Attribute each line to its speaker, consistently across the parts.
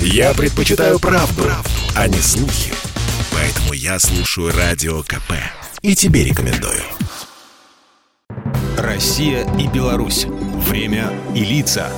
Speaker 1: Я предпочитаю правду, правду, а не слухи. Поэтому я слушаю Радио КП. И тебе рекомендую.
Speaker 2: Россия и Беларусь. Время и лица.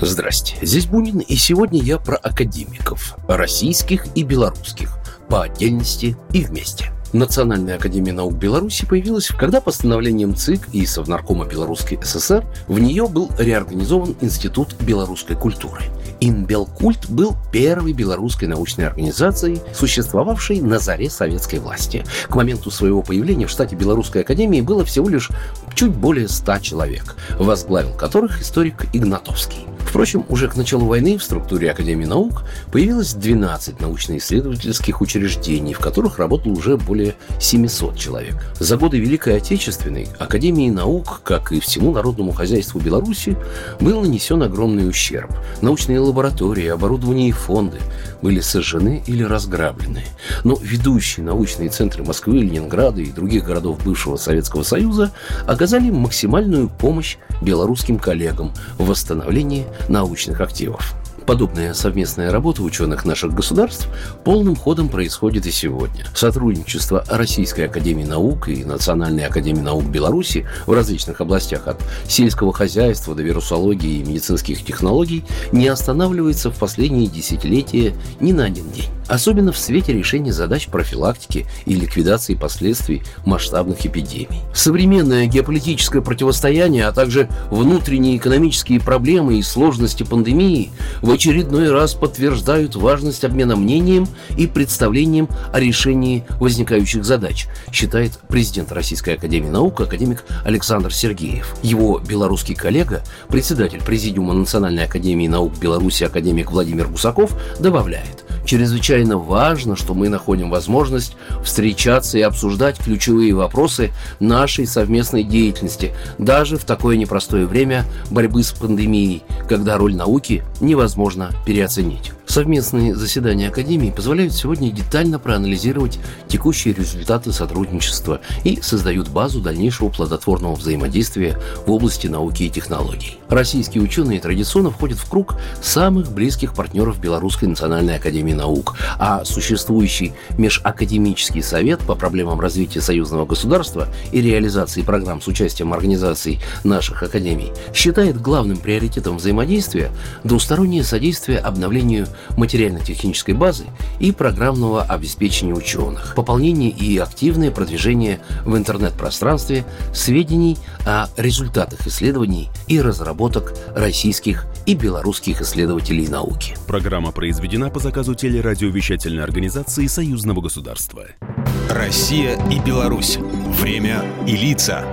Speaker 3: Здрасте, здесь Бунин, и сегодня я про академиков, российских и белорусских, по отдельности и вместе. Национальная академия наук Беларуси появилась, когда постановлением ЦИК и Совнаркома Белорусской ССР в нее был реорганизован Институт белорусской культуры. Инбелкульт был первой белорусской научной организацией, существовавшей на заре советской власти. К моменту своего появления в штате Белорусской академии было всего лишь чуть более ста человек, возглавил которых историк Игнатовский. Впрочем, уже к началу войны в структуре Академии наук появилось 12 научно-исследовательских учреждений, в которых работало уже более 700 человек. За годы Великой Отечественной Академии наук, как и всему народному хозяйству Беларуси, был нанесен огромный ущерб. Научные лаборатории, оборудование и фонды были сожжены или разграблены. Но ведущие научные центры Москвы, Ленинграда и других городов бывшего Советского Союза оказали максимальную помощь белорусским коллегам в восстановлении научных активов. Подобная совместная работа ученых наших государств полным ходом происходит и сегодня. Сотрудничество Российской Академии Наук и Национальной Академии Наук Беларуси в различных областях от сельского хозяйства до вирусологии и медицинских технологий не останавливается в последние десятилетия ни на один день особенно в свете решения задач профилактики и ликвидации последствий масштабных эпидемий. Современное геополитическое противостояние, а также внутренние экономические проблемы и сложности пандемии в очередной раз подтверждают важность обмена мнением и представлением о решении возникающих задач, считает президент Российской Академии Наук академик Александр Сергеев. Его белорусский коллега, председатель Президиума Национальной Академии Наук Беларуси академик Владимир Гусаков добавляет – чрезвычайно важно, что мы находим возможность встречаться и обсуждать ключевые вопросы нашей совместной деятельности, даже в такое непростое время борьбы с пандемией, когда роль науки невозможно переоценить. Совместные заседания Академии позволяют сегодня детально проанализировать текущие результаты сотрудничества и создают базу дальнейшего плодотворного взаимодействия в области науки и технологий. Российские ученые традиционно входят в круг самых близких партнеров Белорусской национальной академии наук, а существующий Межакадемический совет по проблемам развития союзного государства и реализации программ с участием организаций наших академий считает главным приоритетом взаимодействия двустороннее содействие обновлению материально-технической базы и программного обеспечения ученых, пополнение и активное продвижение в интернет-пространстве сведений о результатах исследований и разработок российских и белорусских исследователей науки.
Speaker 2: Программа произведена по заказу телерадиовещательной организации Союзного государства. Россия и Беларусь. Время и лица.